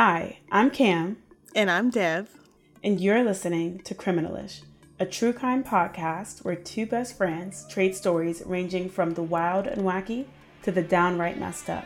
Hi, I'm Cam. And I'm Dev. And you're listening to Criminalish, a true crime podcast where two best friends trade stories ranging from the wild and wacky to the downright messed up.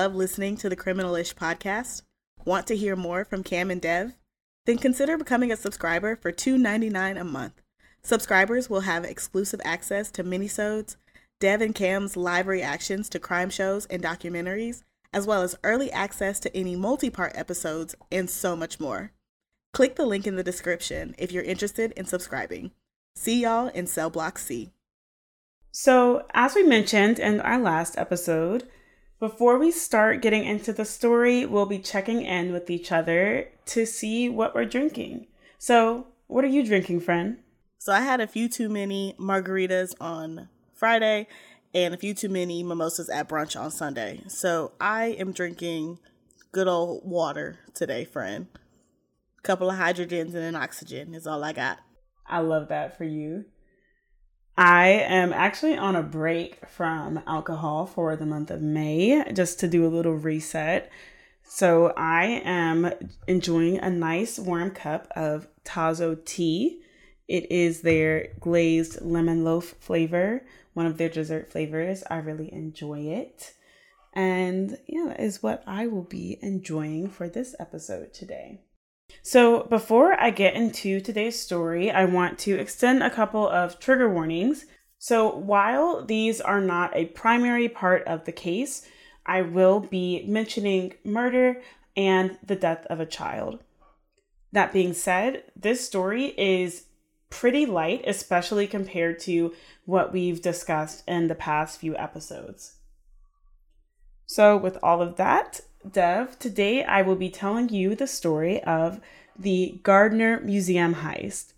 Love listening to the Criminalish podcast? Want to hear more from Cam and Dev? Then consider becoming a subscriber for $2.99 a month. Subscribers will have exclusive access to minisodes, Dev and Cam's live reactions to crime shows and documentaries, as well as early access to any multi-part episodes and so much more. Click the link in the description if you're interested in subscribing. See y'all in Cell Block C. So, as we mentioned in our last episode, before we start getting into the story, we'll be checking in with each other to see what we're drinking. So, what are you drinking, friend? So, I had a few too many margaritas on Friday and a few too many mimosas at brunch on Sunday. So, I am drinking good old water today, friend. A couple of hydrogens and an oxygen is all I got. I love that for you. I am actually on a break from alcohol for the month of May just to do a little reset. So I am enjoying a nice warm cup of Tazo tea. It is their glazed lemon loaf flavor, one of their dessert flavors. I really enjoy it. And yeah, that is what I will be enjoying for this episode today. So, before I get into today's story, I want to extend a couple of trigger warnings. So, while these are not a primary part of the case, I will be mentioning murder and the death of a child. That being said, this story is pretty light, especially compared to what we've discussed in the past few episodes. So, with all of that, Dev, today I will be telling you the story of the Gardner Museum heist.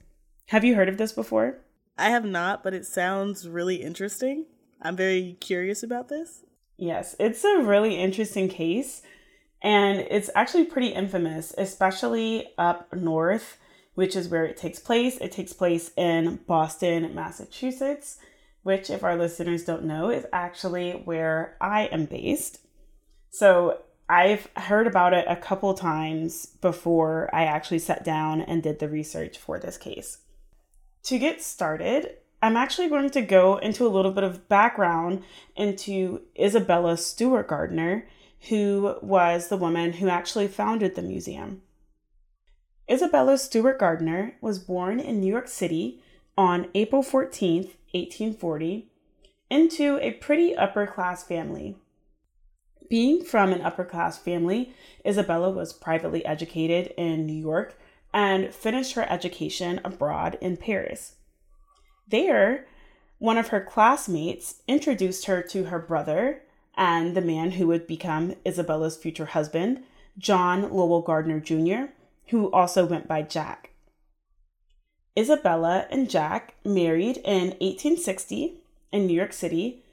Have you heard of this before? I have not, but it sounds really interesting. I'm very curious about this. Yes, it's a really interesting case, and it's actually pretty infamous, especially up north, which is where it takes place. It takes place in Boston, Massachusetts, which, if our listeners don't know, is actually where I am based. So I've heard about it a couple times before I actually sat down and did the research for this case. To get started, I'm actually going to go into a little bit of background into Isabella Stewart Gardner, who was the woman who actually founded the museum. Isabella Stewart Gardner was born in New York City on April 14th, 1840, into a pretty upper class family. Being from an upper class family, Isabella was privately educated in New York and finished her education abroad in Paris. There, one of her classmates introduced her to her brother and the man who would become Isabella's future husband, John Lowell Gardner Jr., who also went by Jack. Isabella and Jack married in 1860 in New York City.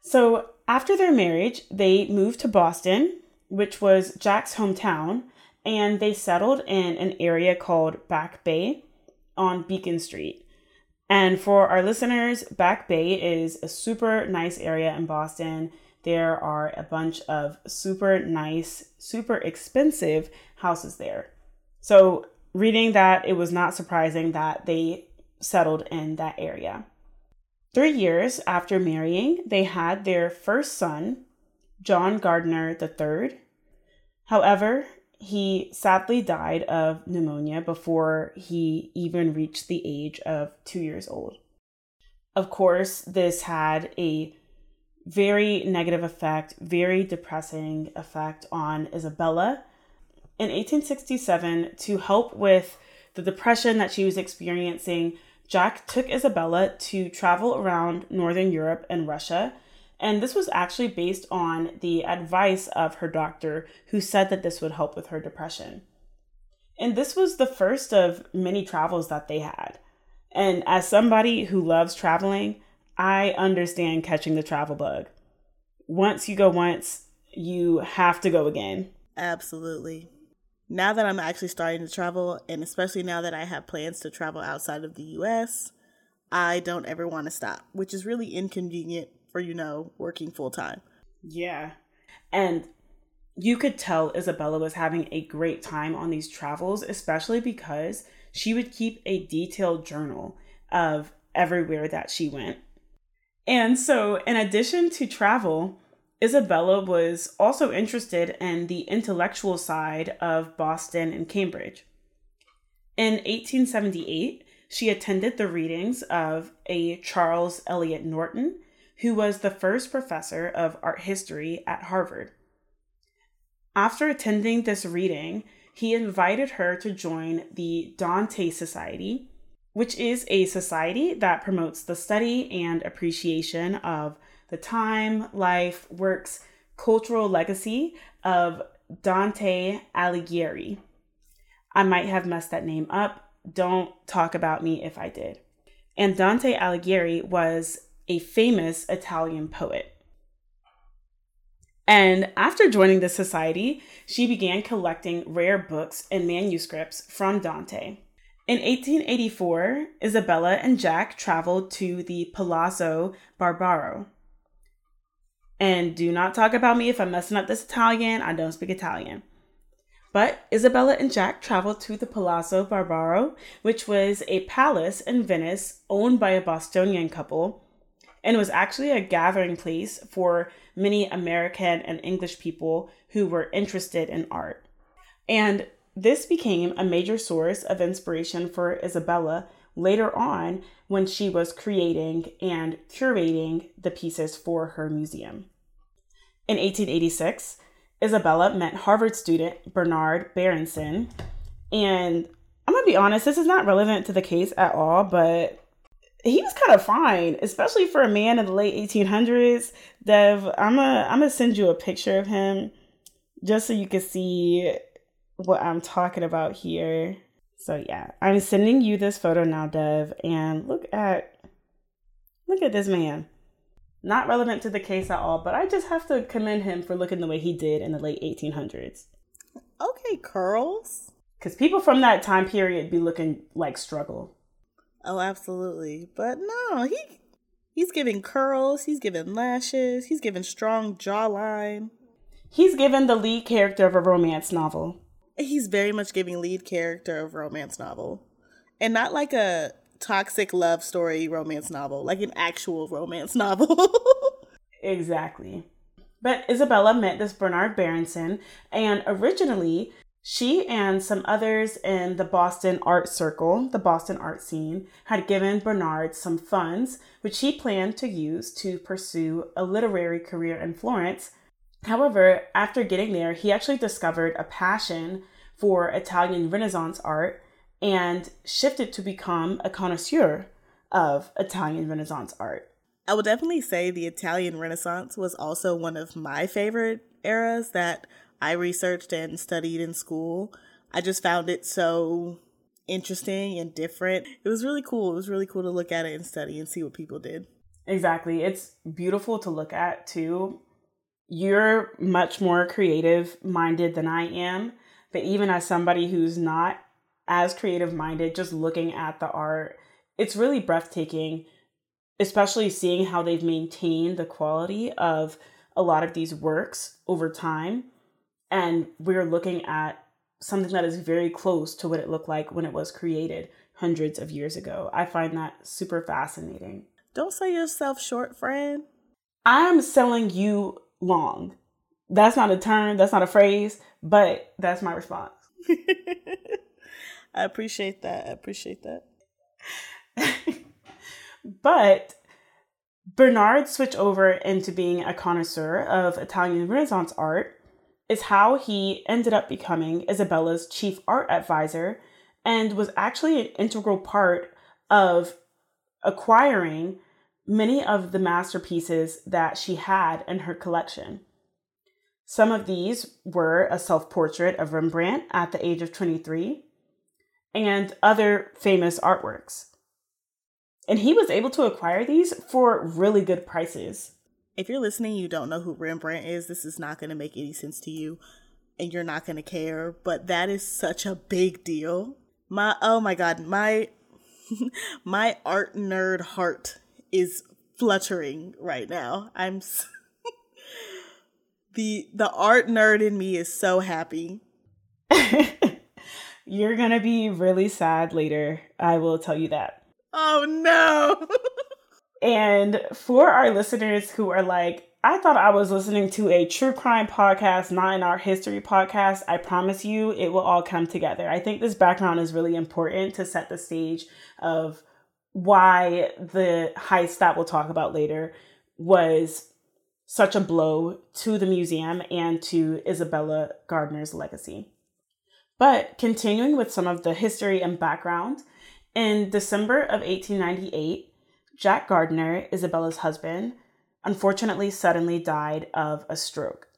So after their marriage, they moved to Boston, which was Jack's hometown, and they settled in an area called Back Bay on Beacon Street. And for our listeners, Back Bay is a super nice area in Boston. There are a bunch of super nice, super expensive houses there. So, reading that, it was not surprising that they settled in that area. Three years after marrying, they had their first son, John Gardner III. However, he sadly died of pneumonia before he even reached the age of two years old. Of course, this had a very negative effect, very depressing effect on Isabella. In 1867, to help with the depression that she was experiencing, Jack took Isabella to travel around Northern Europe and Russia And this was actually based on the advice of her doctor, who said that this would help with her depression. And this was the first of many travels that they had. And as somebody who loves traveling, I understand catching the travel bug. Once you go once, you have to go again. Absolutely. Now that I'm actually starting to travel, and especially now that I have plans to travel outside of the US, I don't ever want to stop, which is really inconvenient for, you know, working full time. Yeah. And you could tell Isabella was having a great time on these travels, especially because she would keep a detailed journal of everywhere that she went. And so, in addition to travel, Isabella was also interested in the intellectual side of Boston and Cambridge. In 1878, she attended the readings of a Charles Eliot Norton, who was the first professor of art history at Harvard. After attending this reading, he invited her to join the Dante Society, which is a society that promotes the study and appreciation of the time, life, works, cultural legacy of Dante Alighieri. I might have messed that name up. Don't talk about me if I did. And Dante Alighieri was a famous Italian poet. And after joining the society, she began collecting rare books and manuscripts from Dante. In 1884, Isabella and Jack traveled to the Palazzo Barbaro, and do not talk about me if I'm messing up this Italian. I don't speak Italian. But Isabella and Jack traveled to the Palazzo Barbaro, which was a palace in Venice owned by a Bostonian couple, and was actually a gathering place for many American and English people who were interested in art. And this became a major source of inspiration for Isabella later on when she was creating and curating the pieces for her museum. In 1886, Isabella met Harvard student Bernard Berenson, and I'm gonna be honest, this is not relevant to the case at all, but he was kind of fine, especially for a man in the late 1800s. Dev, I'm gonna I'm gonna send you a picture of him just so you can see what I'm talking about here. So yeah, I'm sending you this photo now, Dev, and look at look at this man. Not relevant to the case at all, but I just have to commend him for looking the way he did in the late 1800s. Okay, curls. Because people from that time period be looking like struggle. Oh, absolutely. But no, he he's giving curls, he's giving lashes, he's giving strong jawline. He's given the lead character of a romance novel he's very much giving lead character of romance novel. And not like a toxic love story romance novel like an actual romance novel. Exactly. But isabella met this bernard berenson and originally she and some others in the Boston art circle, the Boston art scene, had given Bernard some funds, which he planned to use to pursue a literary career in Florence However, after getting there, he actually discovered a passion for Italian Renaissance art and shifted to become a connoisseur of Italian Renaissance art. I would definitely say the Italian Renaissance was also one of my favorite eras that I researched and studied in school. I just found it so interesting and different. It was really cool. It was really cool to look at it and study and see what people did. Exactly. It's beautiful to look at too you're much more creative minded than I am. But even as somebody who's not as creative minded, just looking at the art, it's really breathtaking, especially seeing how they've maintained the quality of a lot of these works over time. And we're looking at something that is very close to what it looked like when it was created hundreds of years ago. I find that super fascinating. Don't sell yourself short, friend. I'm selling you long. That's not a term, that's not a phrase, but that's my response. I appreciate that. I appreciate that. but Bernard switch over into being a connoisseur of Italian Renaissance art is how he ended up becoming Isabella's chief art advisor and was actually an integral part of acquiring many of the masterpieces that she had in her collection. Some of these were a self portrait of Rembrandt at the age of 23 and other famous artworks. And he was able to acquire these for really good prices. If you're listening, you don't know who Rembrandt is, this is not going to make any sense to you and you're not going to care, but that is such a big deal. My oh my god, my my art nerd heart is fluttering right now. I'm the the art nerd in me is so happy. You're going to be really sad later. I will tell you that. Oh no. and for our listeners who are like, I thought I was listening to a true crime podcast, not an art history podcast. I promise you it will all come together. I think this background is really important to set the stage of why the heist that we'll talk about later was such a blow to the museum and to Isabella Gardner's legacy. But continuing with some of the history and background, in December of 1898, Jack Gardner, Isabella's husband, unfortunately suddenly died of a stroke.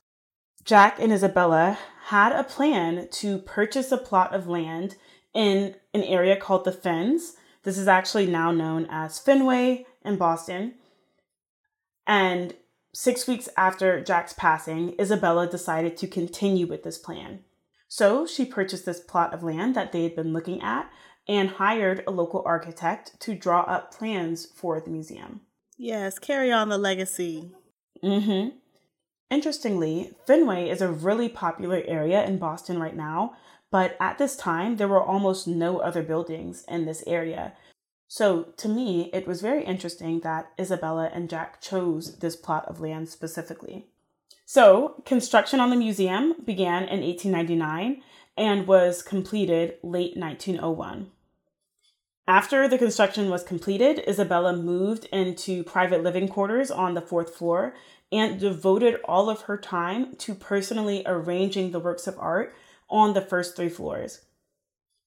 Jack and Isabella had a plan to purchase a plot of land in an area called the Fens. This is actually now known as Fenway in Boston. And six weeks after Jack's passing, Isabella decided to continue with this plan. So she purchased this plot of land that they had been looking at and hired a local architect to draw up plans for the museum. Yes, carry on the legacy. Mm-hmm. Interestingly, Fenway is a really popular area in Boston right now, but at this time there were almost no other buildings in this area. So to me, it was very interesting that Isabella and Jack chose this plot of land specifically. So, construction on the museum began in 1899 and was completed late 1901. After the construction was completed, Isabella moved into private living quarters on the fourth floor and devoted all of her time to personally arranging the works of art on the first three floors.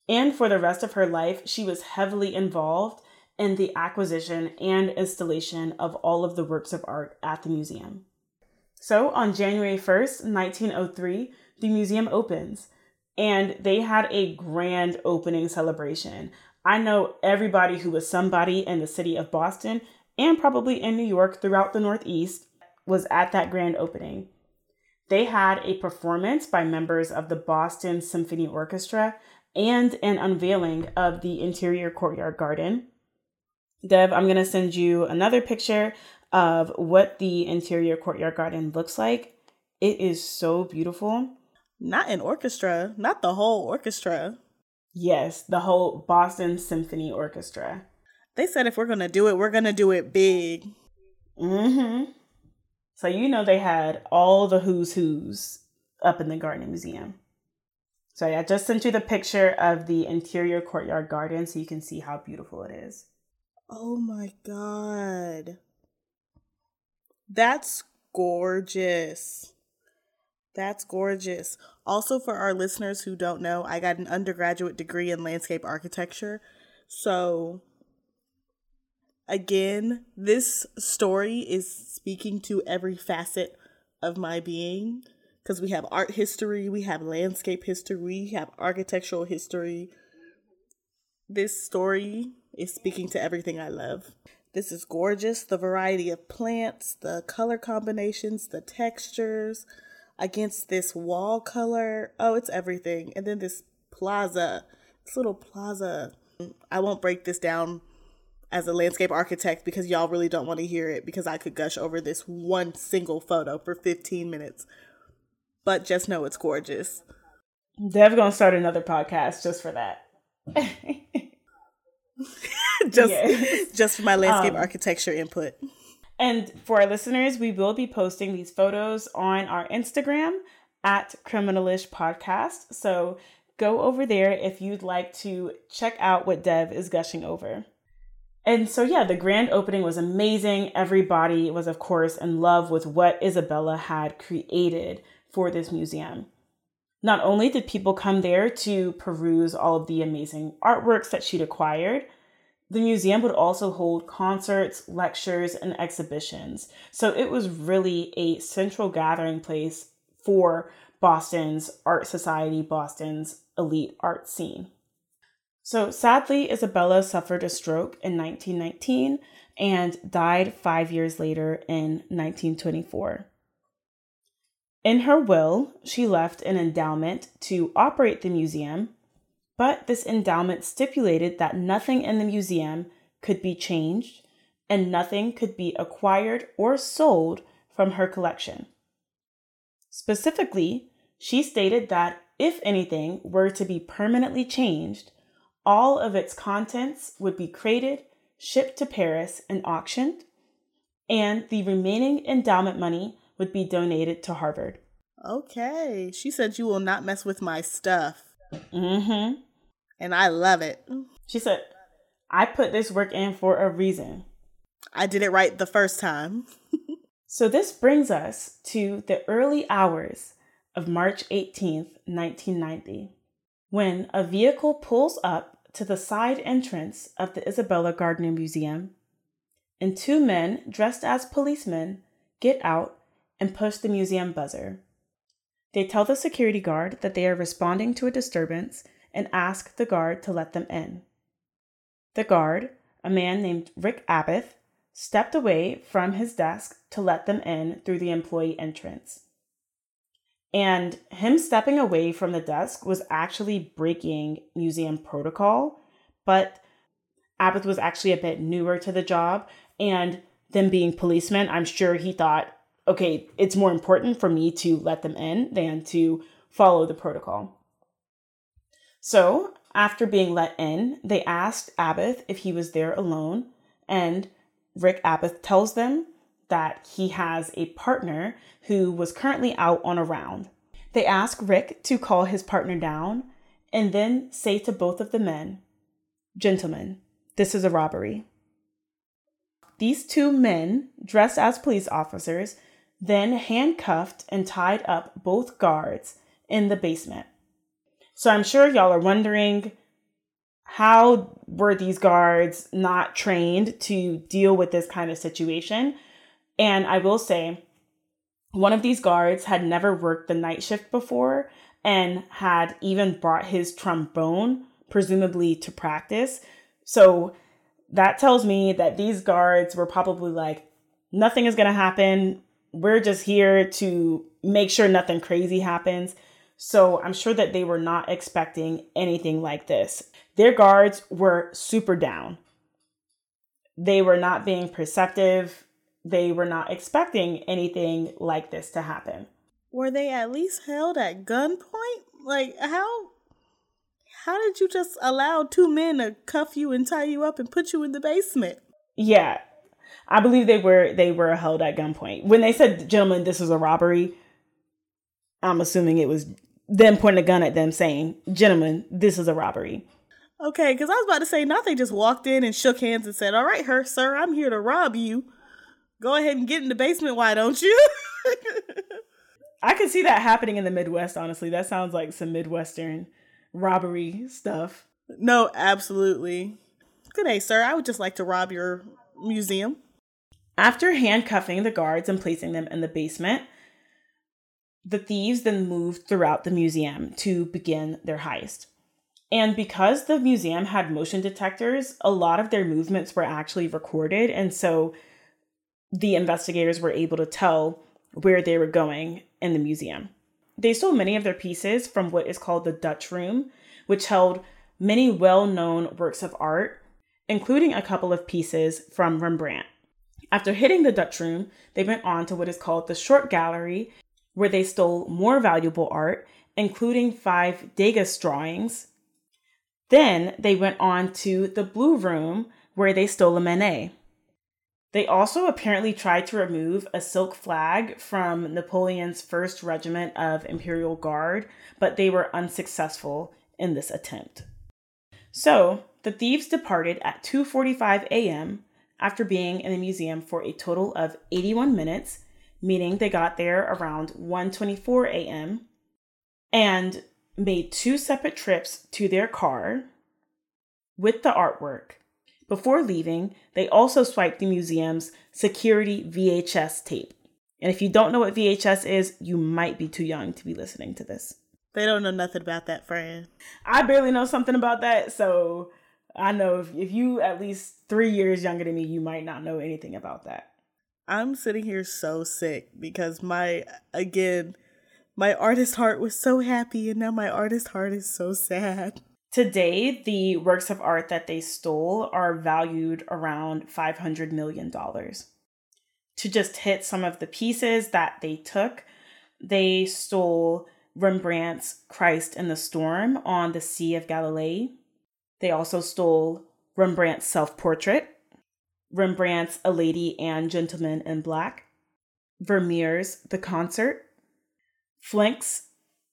And for the rest of her life, she was heavily involved in the acquisition and installation of all of the works of art at the museum. So on January 1st, 1903, the museum opens and they had a grand opening celebration. I know everybody who was somebody in the city of Boston and probably in New York throughout the Northeast was at that grand opening. They had a performance by members of the Boston Symphony Orchestra and an unveiling of the interior courtyard garden. Dev, I'm going to send you another picture of what the interior courtyard garden looks like. It is so beautiful. Not an orchestra, not the whole orchestra. Yes, the whole Boston Symphony Orchestra. They said if we're gonna do it, we're gonna do it big. Mm-hmm. So you know they had all the who's who's up in the Gardner Museum. So I just sent you the picture of the interior courtyard garden so you can see how beautiful it is. Oh my god. That's gorgeous. That's gorgeous. Also, for our listeners who don't know, I got an undergraduate degree in landscape architecture. So, again, this story is speaking to every facet of my being because we have art history, we have landscape history, we have architectural history. This story is speaking to everything I love. This is gorgeous. The variety of plants, the color combinations, the textures against this wall color. Oh, it's everything. And then this plaza, this little plaza. I won't break this down as a landscape architect because y'all really don't want to hear it because I could gush over this one single photo for 15 minutes. But just know it's gorgeous. Dev gonna start another podcast just for that. just yes. just for my landscape um, architecture input. And for our listeners, we will be posting these photos on our Instagram at Criminalish Podcast. So go over there if you'd like to check out what Dev is gushing over. And so, yeah, the grand opening was amazing. Everybody was, of course, in love with what Isabella had created for this museum. Not only did people come there to peruse all of the amazing artworks that she'd acquired, The museum would also hold concerts, lectures, and exhibitions. So it was really a central gathering place for Boston's art society, Boston's elite art scene. So sadly, Isabella suffered a stroke in 1919 and died five years later in 1924. In her will, she left an endowment to operate the museum, but this endowment stipulated that nothing in the museum could be changed and nothing could be acquired or sold from her collection. Specifically, she stated that if anything were to be permanently changed, all of its contents would be crated, shipped to Paris, and auctioned, and the remaining endowment money would be donated to Harvard. Okay. She said, You will not mess with my stuff. Mm-hmm. And I love it. She said, I put this work in for a reason. I did it right the first time. so this brings us to the early hours of March 18th, 1990, when a vehicle pulls up to the side entrance of the Isabella Gardner Museum, and two men dressed as policemen get out and push the museum buzzer. They tell the security guard that they are responding to a disturbance and ask the guard to let them in. The guard, a man named Rick Abbott, stepped away from his desk to let them in through the employee entrance. And him stepping away from the desk was actually breaking museum protocol, but Abbott was actually a bit newer to the job. And them being policemen, I'm sure he thought, okay, it's more important for me to let them in than to follow the protocol. So, after being let in, they asked Abbott if he was there alone, and Rick Abbott tells them that he has a partner who was currently out on a round. They ask Rick to call his partner down and then say to both of the men, Gentlemen, this is a robbery. These two men, dressed as police officers, then handcuffed and tied up both guards in the basement. So I'm sure y'all are wondering how were these guards not trained to deal with this kind of situation? And I will say, one of these guards had never worked the night shift before and had even brought his trombone, presumably to practice. So that tells me that these guards were probably like, nothing is going to happen. We're just here to make sure nothing crazy happens. So I'm sure that they were not expecting anything like this. Their guards were super down. They were not being perceptive. They were not expecting anything like this to happen. Were they at least held at gunpoint? Like how how did you just allow two men to cuff you and tie you up and put you in the basement? Yeah. I believe they were they were held at gunpoint. When they said, "Gentlemen, this is a robbery," I'm assuming it was them pointing a gun at them saying, Gentlemen, this is a robbery. Okay, because I was about to say, not they just walked in and shook hands and said, All right, her, sir, I'm here to rob you. Go ahead and get in the basement, why don't you? I can see that happening in the Midwest, honestly. That sounds like some Midwestern robbery stuff. No, absolutely. Good day, sir. I would just like to rob your museum. After handcuffing the guards and placing them in the basement, the thieves then moved throughout the museum to begin their heist. And because the museum had motion detectors, a lot of their movements were actually recorded. And so the investigators were able to tell where they were going in the museum. They stole many of their pieces from what is called the Dutch Room, which held many well known works of art, including a couple of pieces from Rembrandt. After hitting the Dutch Room, they went on to what is called the Short Gallery, where they stole more valuable art, including five Degas drawings. Then they went on to the Blue Room, where they stole a Manet. They also apparently tried to remove a silk flag from Napoleon's First Regiment of Imperial Guard, but they were unsuccessful in this attempt. So, the thieves departed at 2:45 a.m. after being in the museum for a total of 81 minutes meaning they got there around 1:24 a.m. and made two separate trips to their car with the artwork. Before leaving, they also swiped the museum's security VHS tape. And if you don't know what VHS is, you might be too young to be listening to this. They don't know nothing about that, friend. I barely know something about that, so I know if, if you at least three years younger than me, you might not know anything about that. I'm sitting here so sick because my, again, my artist heart was so happy and now my artist heart is so sad. Today, the works of art that they stole are valued around $500 million. To just hit some of the pieces that they took, they stole Rembrandt's Christ in the Storm on the Sea of Galilee. They also stole Rembrandt's self portrait, Rembrandt's A Lady and Gentleman in Black, Vermeer's The Concert, Flinck's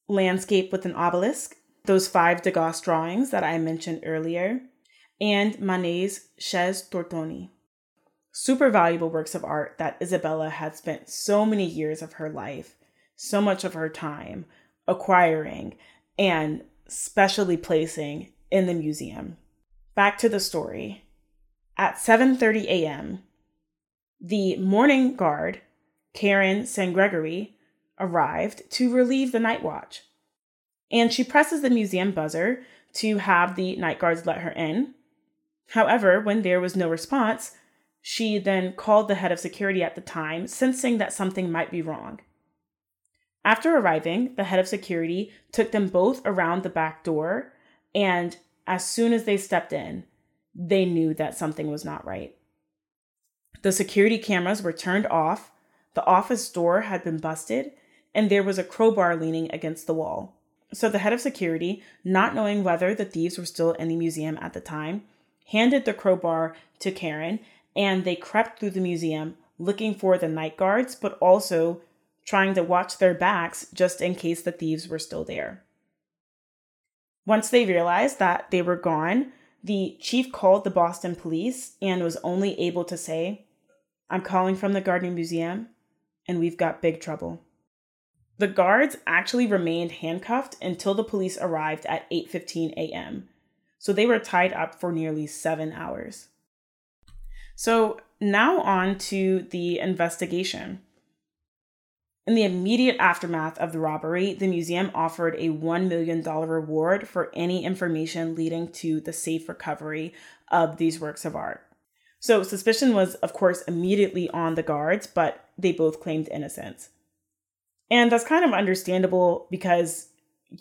Landscape with an Obelisk, those five Degas drawings that I mentioned earlier, and Manet's Chez Tortoni. Super valuable works of art that Isabella had spent so many years of her life, so much of her time acquiring, and specially placing in the museum. Back to the story. At 7:30 a.m., the morning guard, Karen St. Gregory, arrived to relieve the night watch. And she presses the museum buzzer to have the night guards let her in. However, when there was no response, she then called the head of security at the time, sensing that something might be wrong. After arriving, the head of security took them both around the back door, and as soon as they stepped in, they knew that something was not right. The security cameras were turned off, the office door had been busted, and there was a crowbar leaning against the wall. So the head of security, not knowing whether the thieves were still in the museum at the time, handed the crowbar to Karen, and they crept through the museum looking for the night guards, but also trying to watch their backs just in case the thieves were still there. Once they realized that they were gone, the chief called the Boston police and was only able to say, I'm calling from the Gardner Museum and we've got big trouble. The guards actually remained handcuffed until the police arrived at 8:15 a.m. So they were tied up for nearly 7 hours. So now on to the investigation. In the immediate aftermath of the robbery, the museum offered a $1 million reward for any information leading to the safe recovery of these works of art. So, suspicion was, of course, immediately on the guards, but they both claimed innocence. And that's kind of understandable because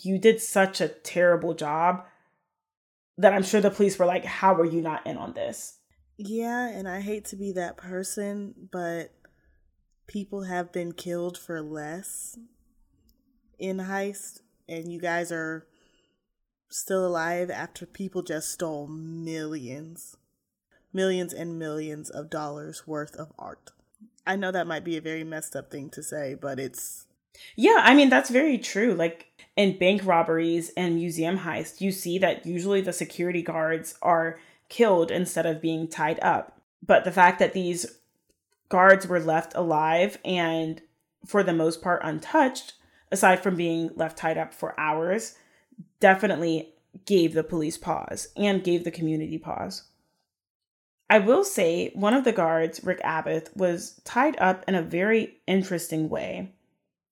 you did such a terrible job that I'm sure the police were like, How are you not in on this? Yeah, and I hate to be that person, but people have been killed for less in heist and you guys are still alive after people just stole millions millions and millions of dollars worth of art i know that might be a very messed up thing to say but it's yeah i mean that's very true like in bank robberies and museum heists you see that usually the security guards are killed instead of being tied up but the fact that these guards were left alive and for the most part untouched, aside from being left tied up for hours, definitely gave the police pause and gave the community pause. I will say one of the guards, Rick Abbott, was tied up in a very interesting way.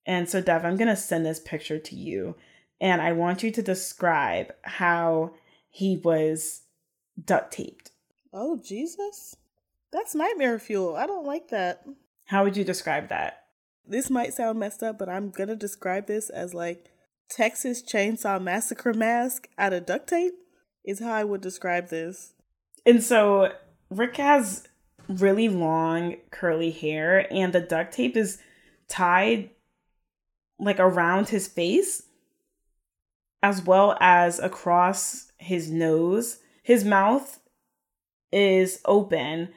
And so, Dev, I'm going to send this picture to you, and I want you to describe how he was duct taped. Oh, Jesus. That's nightmare fuel. I don't like that. How would you describe that? This might sound messed up, but I'm gonna describe this as like Texas Chainsaw Massacre mask out of duct tape, is how I would describe this. And so Rick has really long curly hair, and the duct tape is tied like around his face as well as across his nose. His mouth is open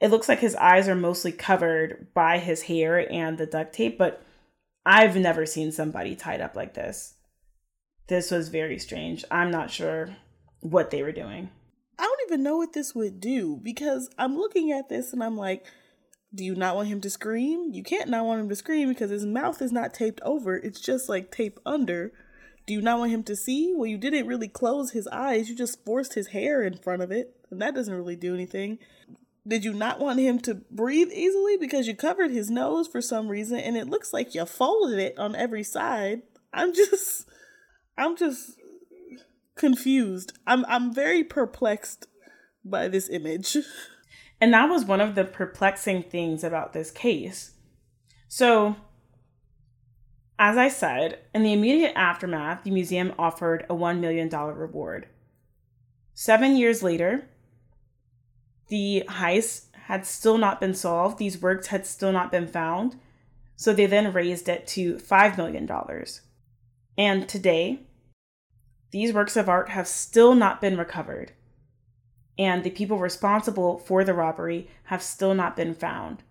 it looks like his eyes are mostly covered by his hair and the duct tape, but I've never seen somebody tied up like this. This was very strange. I'm not sure what they were doing. I don't even know what this would do because I'm looking at this and I'm like, do you not want him to scream? You can't not want him to scream because his mouth is not taped over, it's just like tape under. Do you not want him to see? Well, you didn't really close his eyes, you just forced his hair in front of it. and that doesn't really do anything. Did you not want him to breathe easily because you covered his nose for some reason and it looks like you folded it on every side? I'm just I'm just confused. I'm I'm very perplexed by this image. And that was one of the perplexing things about this case. So, as I said, in the immediate aftermath, the museum offered a $1 million reward. Seven years later, the heist had still not been solved, these works had still not been found, so they then raised it to $5 million. And today, these works of art have still not been recovered, and the people responsible for the robbery have still not been found.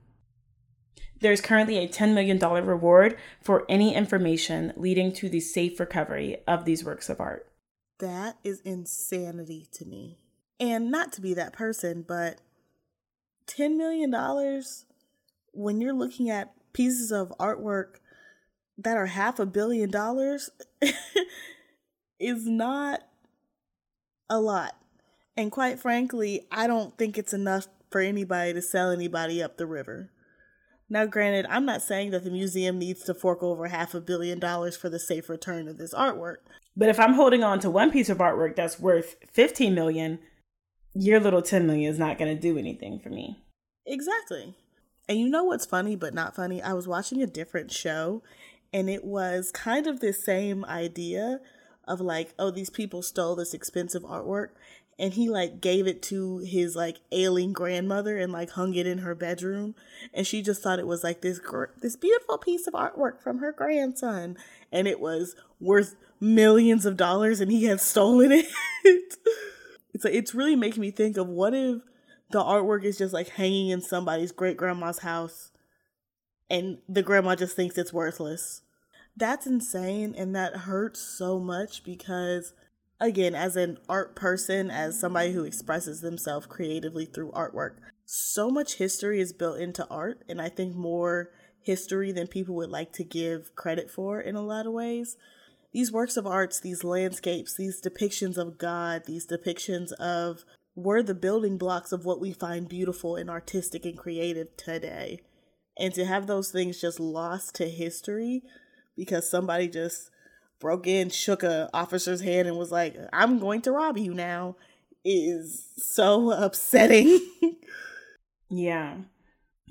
There's currently a $10 million reward for any information leading to the safe recovery of these works of art. That is insanity to me. And not to be that person, but $10 million when you're looking at pieces of artwork that are half a billion dollars is not a lot. And quite frankly, I don't think it's enough for anybody to sell anybody up the river. Now, granted, I'm not saying that the museum needs to fork over half a billion dollars for the safe return of this artwork. But if I'm holding on to one piece of artwork that's worth 15 million, your little 10 million is not going to do anything for me. Exactly. And you know what's funny but not funny? I was watching a different show and it was kind of the same idea of like, oh, these people stole this expensive artwork and he like gave it to his like ailing grandmother and like hung it in her bedroom. And she just thought it was like this gr- this beautiful piece of artwork from her grandson. And it was worth millions of dollars and he had stolen it. It's like it's really making me think of what if the artwork is just like hanging in somebody's great grandma's house and the grandma just thinks it's worthless. That's insane and that hurts so much because again as an art person as somebody who expresses themselves creatively through artwork so much history is built into art and i think more history than people would like to give credit for in a lot of ways. These works of arts these landscapes these depictions of god these depictions of were the building blocks of what we find beautiful and artistic and creative today. And to have those things just lost to history because somebody just broke in, shook a officer's hand, and was like, "I'm going to rob you now," is so upsetting. yeah.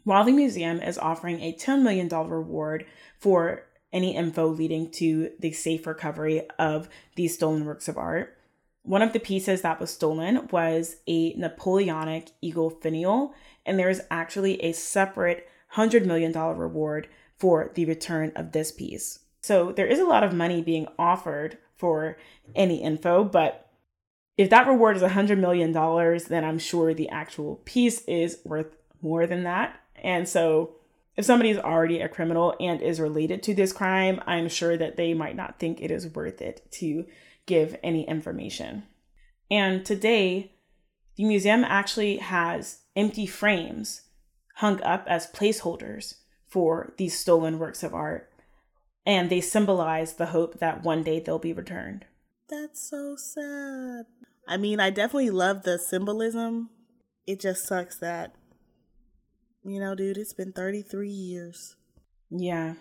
While the museum is offering a $10 million reward for any info leading to the safe recovery of these stolen works of art, one of the pieces that was stolen was a Napoleonic eagle finial, and there is actually a separate $100 million reward for the return of this piece. So there is a lot of money being offered for any info, but if that reward is $100 million, then I'm sure the actual piece is worth more than that. And so if somebody is already a criminal and is related to this crime, I'm sure that they might not think it is worth it to give any information. And today, the museum actually has empty frames hung up as placeholders for these stolen works of art and they symbolize the hope that one day they'll be returned. That's so sad. I mean, I definitely love the symbolism. It just sucks that, you know, dude, it's been 33 years. Yeah.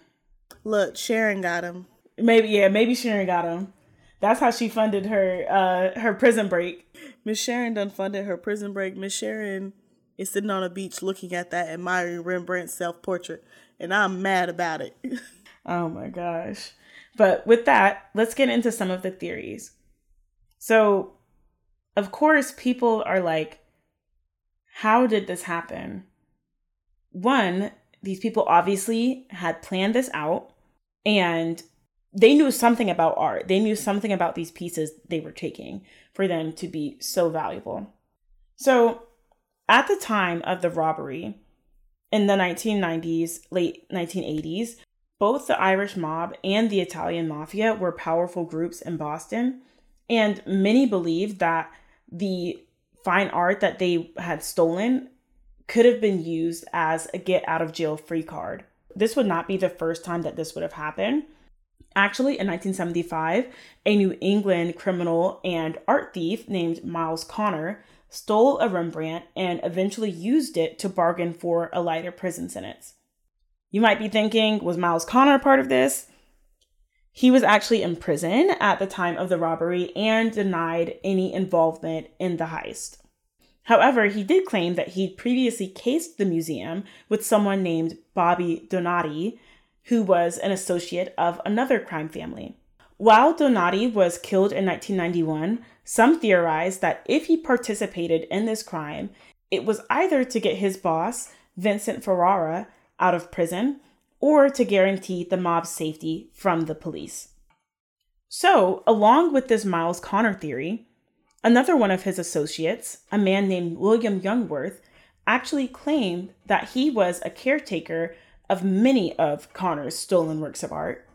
Look, Sharon got him. Maybe, yeah, maybe Sharon got him. That's how she funded her uh her prison break. Miss Sharon done funded her prison break. Miss Sharon is sitting on a beach looking at that admiring Rembrandt's self portrait, and I'm mad about it. Oh my gosh. But with that, let's get into some of the theories. So, of course, people are like, how did this happen? One, these people obviously had planned this out and they knew something about art. They knew something about these pieces they were taking for them to be so valuable. So, at the time of the robbery in the 1990s, late 1980s, both the Irish mob and the Italian mafia were powerful groups in Boston, and many believed that the fine art that they had stolen could have been used as a get out of jail free card. This would not be the first time that this would have happened. Actually, in 1975, a New England criminal and art thief named Myles Connor stole a Rembrandt and eventually used it to bargain for a lighter prison sentence. You might be thinking, was Myles Connor part of this? He was actually in prison at the time of the robbery and denied any involvement in the heist. However, he did claim that he'd previously cased the museum with someone named Bobby Donati, who was an associate of another crime family. While Donati was killed in 1991, some theorize that if he participated in this crime, it was either to get his boss, Vincent Ferrara, out of prison or to guarantee the mob's safety from the police. So, along with this Myles Connor theory, another one of his associates, a man named William Youngworth, actually claimed that he was a caretaker of many of Connor's stolen works of art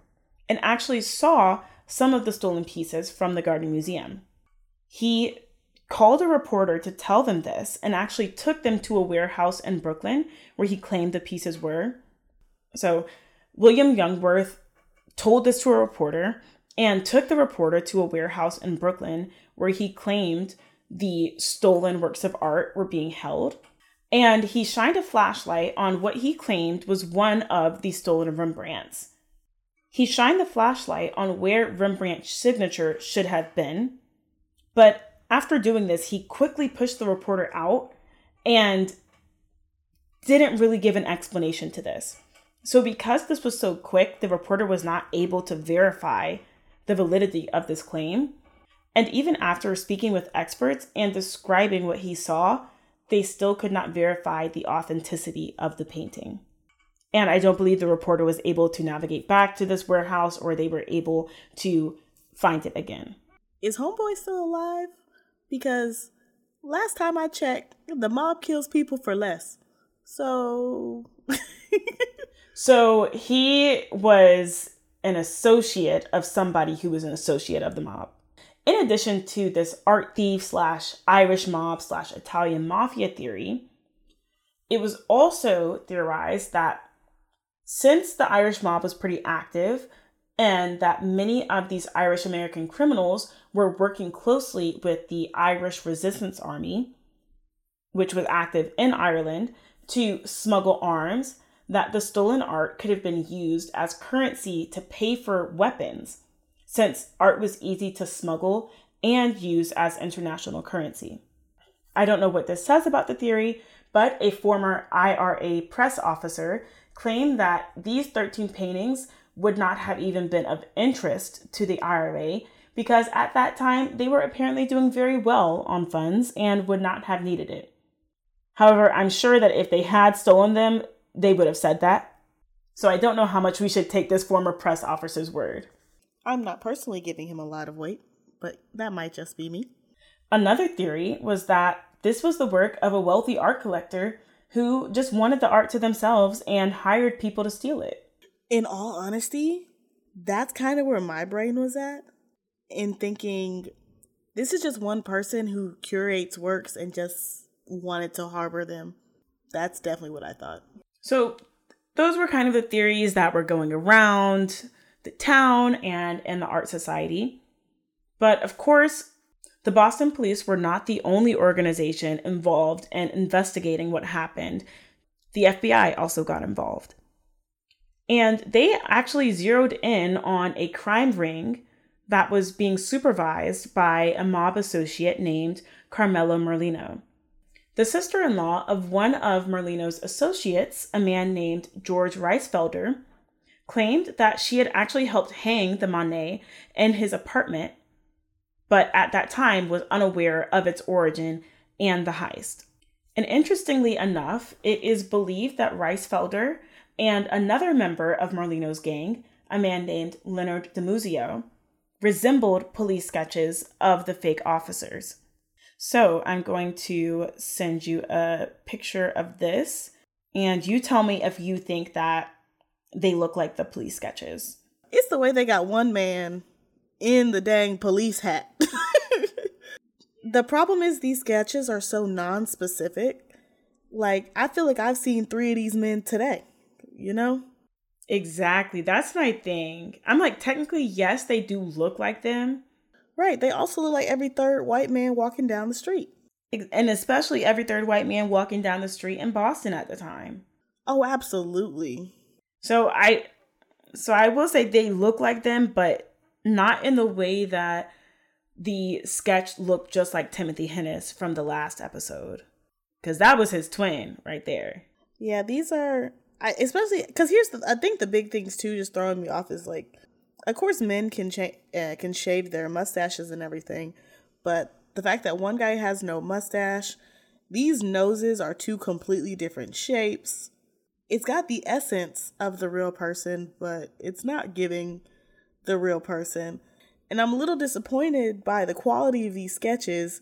and actually saw some of the stolen pieces from the Gardner Museum. He called a reporter to tell them this and actually took them to a warehouse in Brooklyn where he claimed the pieces were. So, William Youngworth told this to a reporter and took the reporter to a warehouse in Brooklyn where he claimed the stolen works of art were being held. And he shined a flashlight on what he claimed was one of the stolen Rembrandts. He shined the flashlight on where Rembrandt's signature should have been, but after doing this, he quickly pushed the reporter out and didn't really give an explanation to this. So, because this was so quick, the reporter was not able to verify the validity of this claim. And even after speaking with experts and describing what he saw, they still could not verify the authenticity of the painting. And I don't believe the reporter was able to navigate back to this warehouse or they were able to find it again. Is Homeboy still alive? Because last time I checked, the mob kills people for less. So. so he was an associate of somebody who was an associate of the mob. In addition to this art thief slash Irish mob slash Italian mafia theory, it was also theorized that since the Irish mob was pretty active and that many of these Irish American criminals were working closely with the Irish Resistance Army, which was active in Ireland, to smuggle arms, that the stolen art could have been used as currency to pay for weapons, since art was easy to smuggle and use as international currency. I don't know what this says about the theory, but a former IRA press officer claimed that these 13 paintings would not have even been of interest to the IRA because at that time they were apparently doing very well on funds and would not have needed it. However, I'm sure that if they had stolen them, they would have said that. So I don't know how much we should take this former press officer's word. I'm not personally giving him a lot of weight, but that might just be me. Another theory was that this was the work of a wealthy art collector who just wanted the art to themselves and hired people to steal it. In all honesty, that's kind of where my brain was at in thinking this is just one person who curates works and just wanted to harbor them. That's definitely what I thought. So, those were kind of the theories that were going around the town and in the art society. But of course, the Boston police were not the only organization involved in investigating what happened. The FBI also got involved. And they actually zeroed in on a crime ring that was being supervised by a mob associate named Carmelo Merlino. The sister in law of one of Merlino's associates, a man named George Reisfelder, claimed that she had actually helped hang the Monet in his apartment but at that time was unaware of its origin and the heist. And interestingly enough, it is believed that Reisfelder and another member of Merlino's gang, a man named Leonard DiMuzio, resembled police sketches of the fake officers. So I'm going to send you a picture of this, and you tell me if you think that they look like the police sketches. It's the way they got one man in the dang police hat. the problem is these sketches are so non-specific. Like I feel like I've seen 3 of these men today, you know? Exactly. That's my thing. I'm like technically yes, they do look like them. Right. They also look like every third white man walking down the street. And especially every third white man walking down the street in Boston at the time. Oh, absolutely. So I so I will say they look like them, but not in the way that the sketch looked just like Timothy Hennis from the last episode. Cause that was his twin right there. Yeah, these are I, especially because here's the I think the big things too just throwing me off is like, of course men can cha- uh, can shave their mustaches and everything, but the fact that one guy has no mustache, these noses are two completely different shapes. It's got the essence of the real person, but it's not giving the real person. And I'm a little disappointed by the quality of these sketches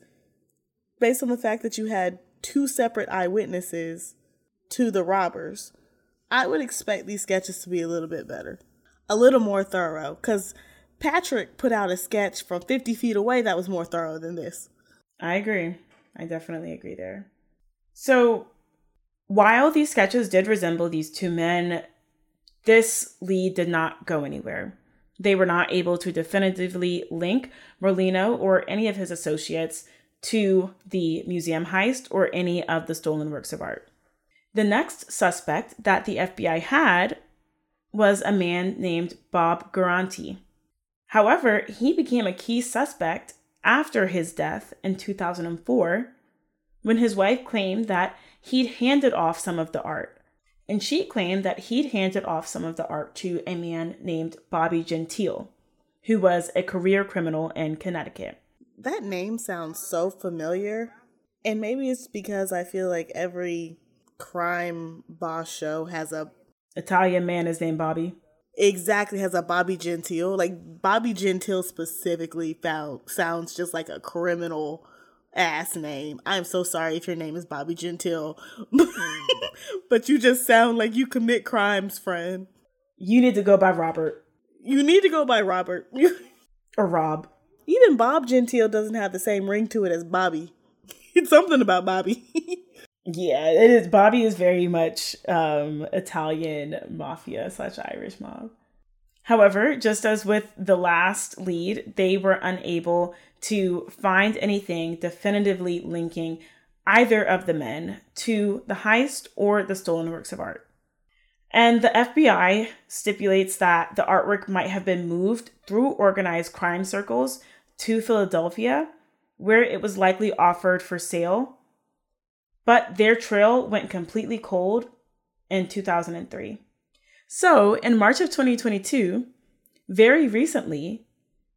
based on the fact that you had two separate eyewitnesses to the robbers. I would expect these sketches to be a little bit better, a little more thorough, because Patrick put out a sketch from 50 feet away that was more thorough than this. I agree. I definitely agree there. So, while these sketches did resemble these two men, this lead did not go anywhere. They were not able to definitively link Merlino or any of his associates to the museum heist or any of the stolen works of art. The next suspect that the FBI had was a man named Bob Guarente. However, he became a key suspect after his death in 2004 when his wife claimed that he'd handed off some of the art. And she claimed that he'd handed off some of the art to a man named Bobby Gentile, who was a career criminal in Connecticut. That name sounds so familiar. And maybe it's because I feel like every crime boss show has a Italian man is named Bobby. Exactly, has a Bobby Gentile. Like Bobby Gentile specifically found sounds just like a criminal ass name. I'm so sorry if your name is Bobby Gentile. but you just sound like you commit crimes, friend. You need to go by Robert. You need to go by Robert. or Rob. Even Bob Gentile doesn't have the same ring to it as Bobby. It's something about Bobby. Yeah, it is. Bobby is very much um, Italian mafia slash Irish mob. However, just as with the last lead, they were unable to find anything definitively linking either of the men to the heist or the stolen works of art. And the FBI stipulates that the artwork might have been moved through organized crime circles to Philadelphia, where it was likely offered for sale. But their trail went completely cold in 2003. So, in March of 2022, very recently,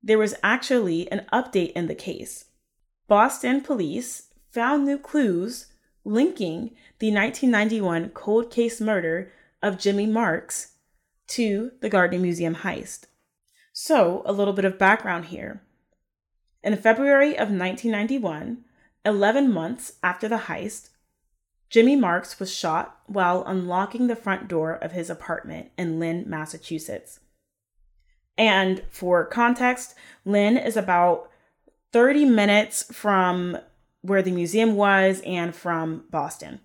there was actually an update in the case. Boston police found new clues linking the 1991 cold case murder of Jimmy Marks to the Gardner Museum heist. So, a little bit of background here. In February of 1991, 11 months after the heist, Jimmy Marks was shot while unlocking the front door of his apartment in Lynn, Massachusetts. And for context, Lynn is about 30 minutes from where the museum was and from Boston.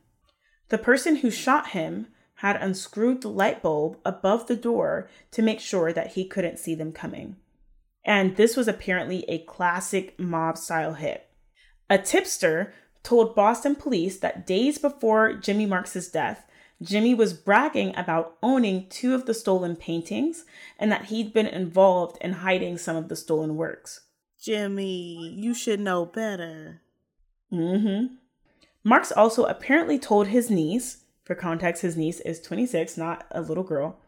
The person who shot him had unscrewed the light bulb above the door to make sure that he couldn't see them coming. And this was apparently a classic mob style hit. A tipster told Boston police that days before Jimmy Marks's death, Jimmy was bragging about owning two of the stolen paintings and that he'd been involved in hiding some of the stolen works. Jimmy, you should know better. Mm-hmm. Marks also apparently told his niece, for context, his niece is 26, not a little girl,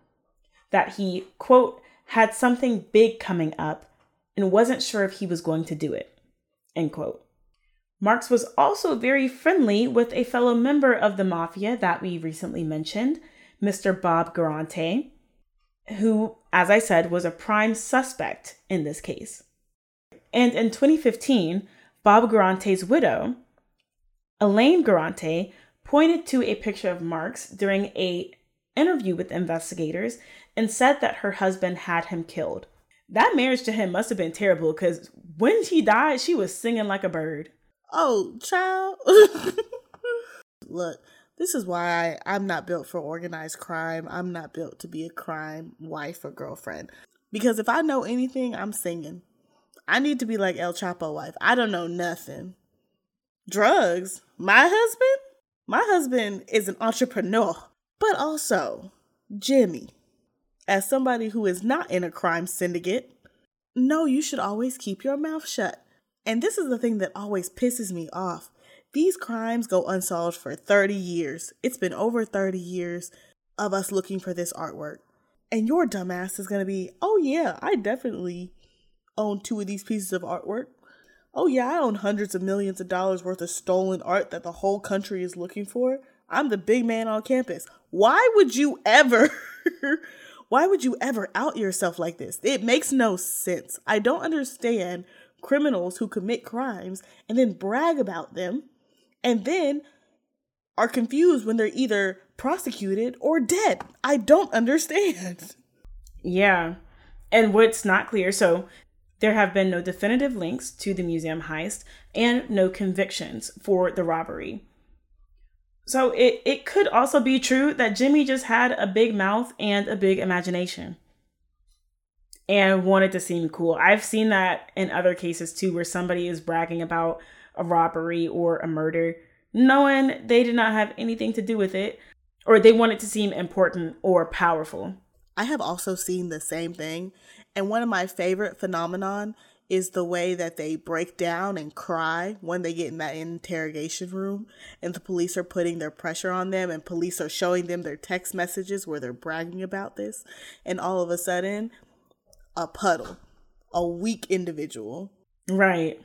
that he, quote, had something big coming up and wasn't sure if he was going to do it, end quote. Marks was also very friendly with a fellow member of the mafia that we recently mentioned, Mr. Bob Guarente, who, as I said, was a prime suspect in this case. And in 2015, Bob Guarente's widow, Elaine Guarente, pointed to a picture of Marks during a interview with investigators and said that her husband had him killed. That marriage to him must have been terrible because when she died, she was singing like a bird. Oh, child. Look, this is why I'm not built for organized crime. I'm not built to be a crime wife or girlfriend. Because if I know anything, I'm singing. I need to be like El Chapo wife. I don't know nothing. Drugs? My husband? My husband is an entrepreneur, but also Jimmy. As somebody who is not in a crime syndicate, no, you should always keep your mouth shut. And this is the thing that always pisses me off. These crimes go unsolved for 30 years. It's been over 30 years of us looking for this artwork. And your dumbass is going to be, oh, yeah, I definitely own two of these pieces of artwork. Oh, yeah, I own hundreds of millions of dollars worth of stolen art that the whole country is looking for. I'm the big man on campus. Why would you ever, why would you ever out yourself like this? It makes no sense. I don't understand criminals who commit crimes and then brag about them and then are confused when they're either prosecuted or dead. I don't understand. Yeah. And what's not clear so there have been no definitive links to the museum heist and no convictions for the robbery. So it, it could also be true that Jimmy just had a big mouth and a big imagination and wanted to seem cool. I've seen that in other cases too, where somebody is bragging about a robbery or a murder, knowing they did not have anything to do with it, or they wanted to seem important or powerful. I have also seen the same thing, and one of my favorite phenomenon is the way that they break down and cry when they get in that interrogation room and the police are putting their pressure on them and police are showing them their text messages where they're bragging about this and all of a sudden a puddle a weak individual right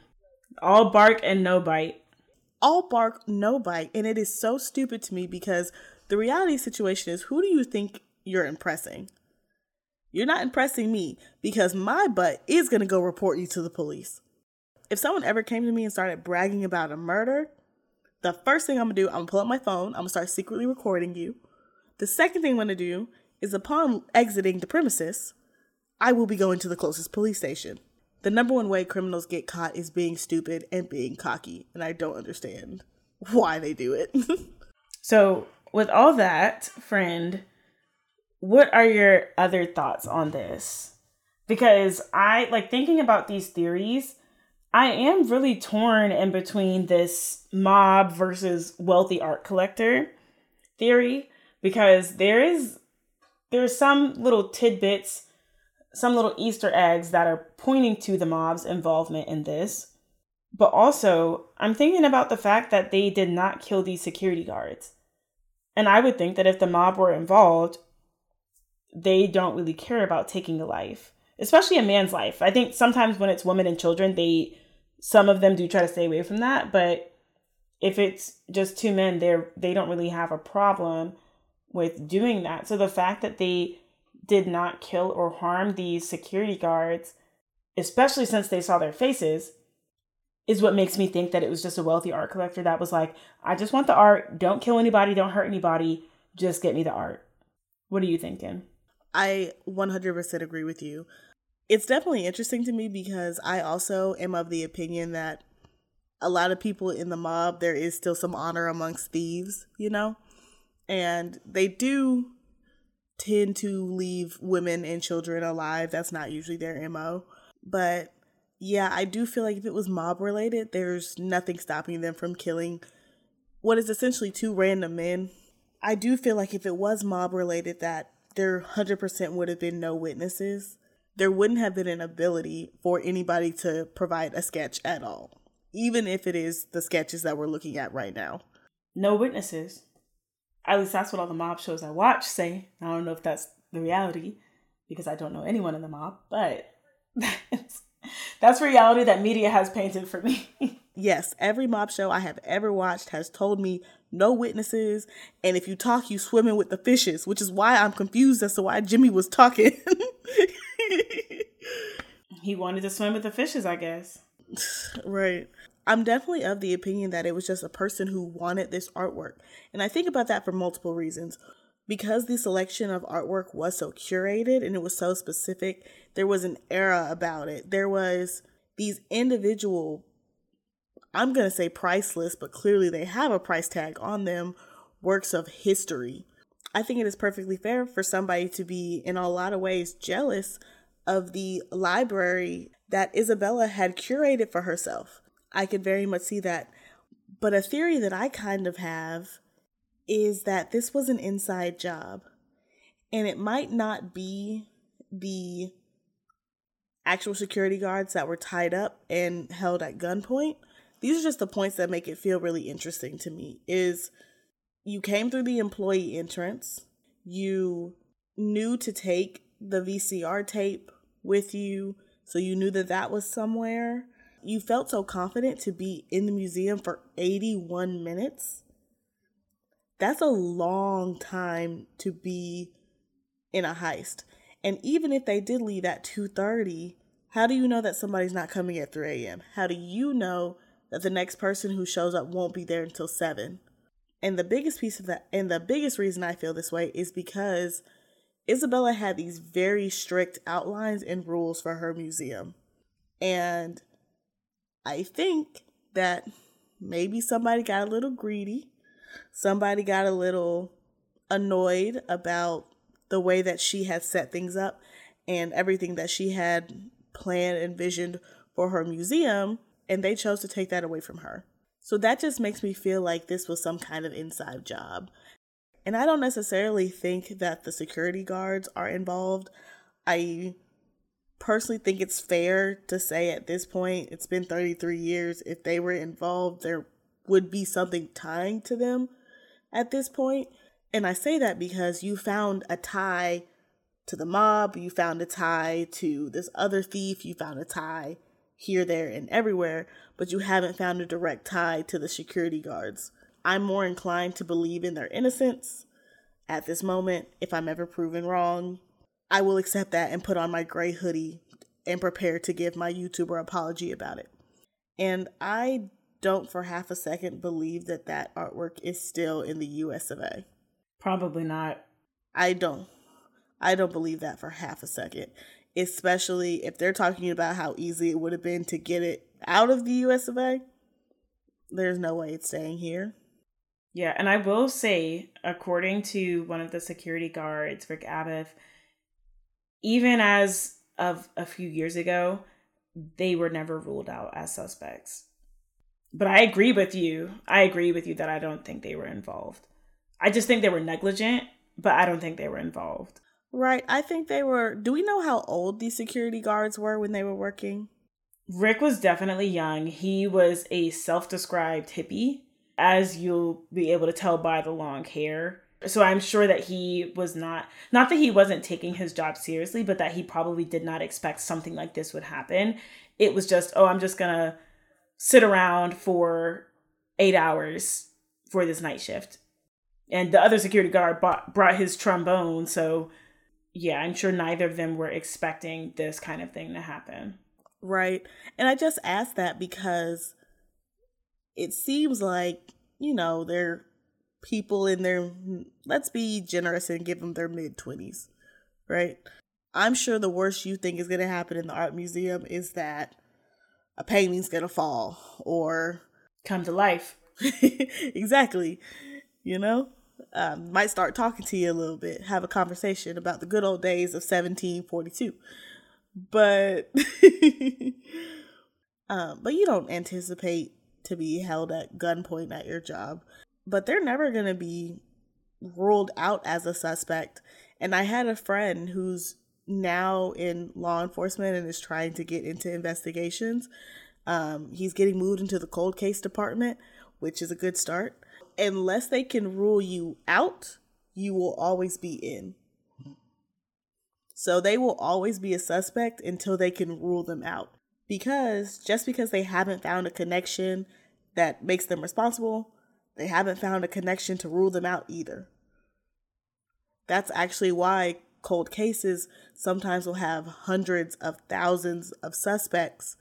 all bark and no bite. All bark, no bite. And it is so stupid to me because the reality situation is who do you think you're impressing? You're not impressing me because my butt is going to go report you to the police. If someone ever came to me and started bragging about a murder, the first thing I'm going to do, I'm going to pull up my phone, I'm going to start secretly recording you. The second thing I'm going to do is upon exiting the premises, I will be going to the closest police station the number one way criminals get caught is being stupid and being cocky, and I don't understand why they do it. so, with all that, friend, what are your other thoughts on this? Because I like thinking about these theories, I am really torn in between this mob versus wealthy art collector theory because there is there's some little tidbits some little Easter eggs that are pointing to the mob's involvement in this. But also, I'm thinking about the fact that they did not kill these security guards. And I would think that if the mob were involved, they don't really care about taking a life, especially a man's life. I think sometimes when it's women and children, they some of them do try to stay away from that, but if it's just two men, they're they don't really have a problem with doing that. So the fact that they did not kill or harm these security guards, especially since they saw their faces, is what makes me think that it was just a wealthy art collector that was like, I just want the art. Don't kill anybody. Don't hurt anybody. Just get me the art. What are you thinking? I 100% agree with you. It's definitely interesting to me because I also am of the opinion that a lot of people in the mob, there is still some honor amongst thieves, you know? And they do tend to leave women and children alive. That's not usually their MO. But yeah, I do feel like if it was mob related, there's nothing stopping them from killing what is essentially two random men. I do feel like if it was mob related, that there 100% would have been no witnesses. There wouldn't have been an ability for anybody to provide a sketch at all, even if it is the sketches that we're looking at right now. No witnesses. At least that's what all the mob shows I watch say. I don't know if that's the reality because I don't know anyone in the mob, but that's, that's reality that media has painted for me. yes, every mob show I have ever watched has told me no witnesses, and if you talk, you swimming with the fishes, which is why I'm confused as to why Jimmy was talking. he wanted to swim with the fishes, I guess. Right. I'm definitely of the opinion that it was just a person who wanted this artwork. And I think about that for multiple reasons. Because the selection of artwork was so curated and it was so specific, there was an era about it. There was these individual, I'm going to say priceless, but clearly they have a price tag on them, works of history. I think it is perfectly fair for somebody to be, in a lot of ways, jealous of the library that Isabella had curated for herself. I could very much see that. But a theory that I kind of have is that this was an inside job. And it might not be the actual security guards that were tied up and held at gunpoint. These are just the points that make it feel really interesting to me is you came through the employee entrance, you knew to take the VCR tape with you, so you knew that that was somewhere. You felt so confident to be in the museum for 81 minutes. That's a long time to be in a heist. And even if they did leave at 2:30, how do you know that somebody's not coming at 3 a.m.? How do you know that the next person who shows up won't be there until 7? And the biggest piece of that, and the biggest reason I feel this way is because Isabella had these very strict outlines and rules for her museum. And I think that maybe somebody got a little greedy. Somebody got a little annoyed about the way that she had set things up and everything that she had planned and visioned for her museum. And they chose to take that away from her. So that just makes me feel like this was some kind of inside job. And I don't necessarily think that the security guards are involved. I personally think it's fair to say at this point, it's been 33 years, if they were involved, there would be something tying to them at this point. And I say that because you found a tie to the mob, you found a tie to this other thief, you found a tie here, there, and everywhere, but you haven't found a direct tie to the security guards. I'm more inclined to believe in their innocence at this moment. If I'm ever proven wrong, I will accept that and put on my gray hoodie and prepare to give my YouTuber apology about it. And I don't for half a second believe that that artwork is still in the US of A. Probably not. I don't. I don't believe that for half a second. Especially if they're talking about how easy it would have been to get it out of the US of A. There's no way it's staying here. Yeah, and I will say, according to one of the security guards, Rick Abath, even as of a few years ago, they were never ruled out as suspects. But I agree with you. I agree with you that I don't think they were involved. I just think they were negligent, but I don't think they were involved. Right. I think they were. Do we know how old these security guards were when they were working? Rick was definitely young. He was a self described hippie as you'll be able to tell by the long hair. So I'm sure that he was not not that he wasn't taking his job seriously, but that he probably did not expect something like this would happen. It was just, oh, I'm just going to sit around for 8 hours for this night shift. And the other security guard bought, brought his trombone, so yeah, I'm sure neither of them were expecting this kind of thing to happen. Right. And I just asked that because it seems like, you know, they're people in their, let's be generous and give them their mid 20s, right? I'm sure the worst you think is going to happen in the art museum is that a painting's going to fall or come to life. exactly. You know, um, might start talking to you a little bit, have a conversation about the good old days of 1742. But, um, but you don't anticipate to be held at gunpoint at your job, but they're never going to be ruled out as a suspect. And I had a friend who's now in law enforcement and is trying to get into investigations. Um, he's getting moved into the cold case department, which is a good start. Unless they can rule you out, you will always be in. So they will always be a suspect until they can rule them out because just because they haven't found a connection that makes them responsible, they haven't found a connection to rule them out either. That's actually why cold cases sometimes will have hundreds of thousands of suspects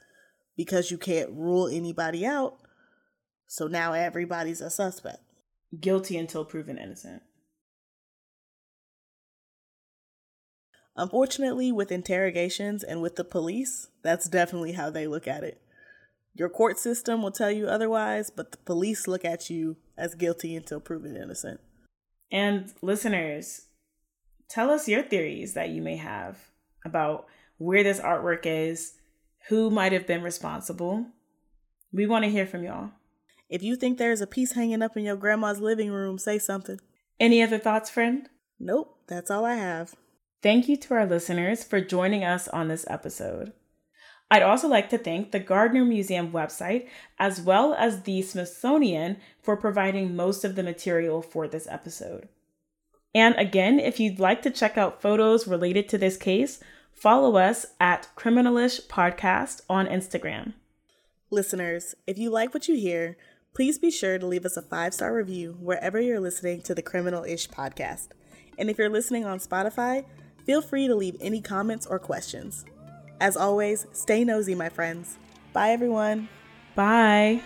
because you can't rule anybody out. So now everybody's a suspect. Guilty until proven innocent. Unfortunately, with interrogations and with the police, that's definitely how they look at it. Your court system will tell you otherwise, but the police look at you as guilty until proven innocent. And listeners, tell us your theories that you may have about where this artwork is, who might have been responsible. We want to hear from y'all. If you think there's a piece hanging up in your grandma's living room, say something. Any other thoughts, friend? Nope, that's all I have. Thank you to our listeners for joining us on this episode. I'd also like to thank the Gardner Museum website as well as the Smithsonian for providing most of the material for this episode. And again, if you'd like to check out photos related to this case, follow us at Criminalish Podcast on Instagram. Listeners, if you like what you hear, please be sure to leave us a five star review wherever you're listening to the Criminalish podcast. And if you're listening on Spotify, feel free to leave any comments or questions. As always, stay nosy, my friends. Bye, everyone. Bye.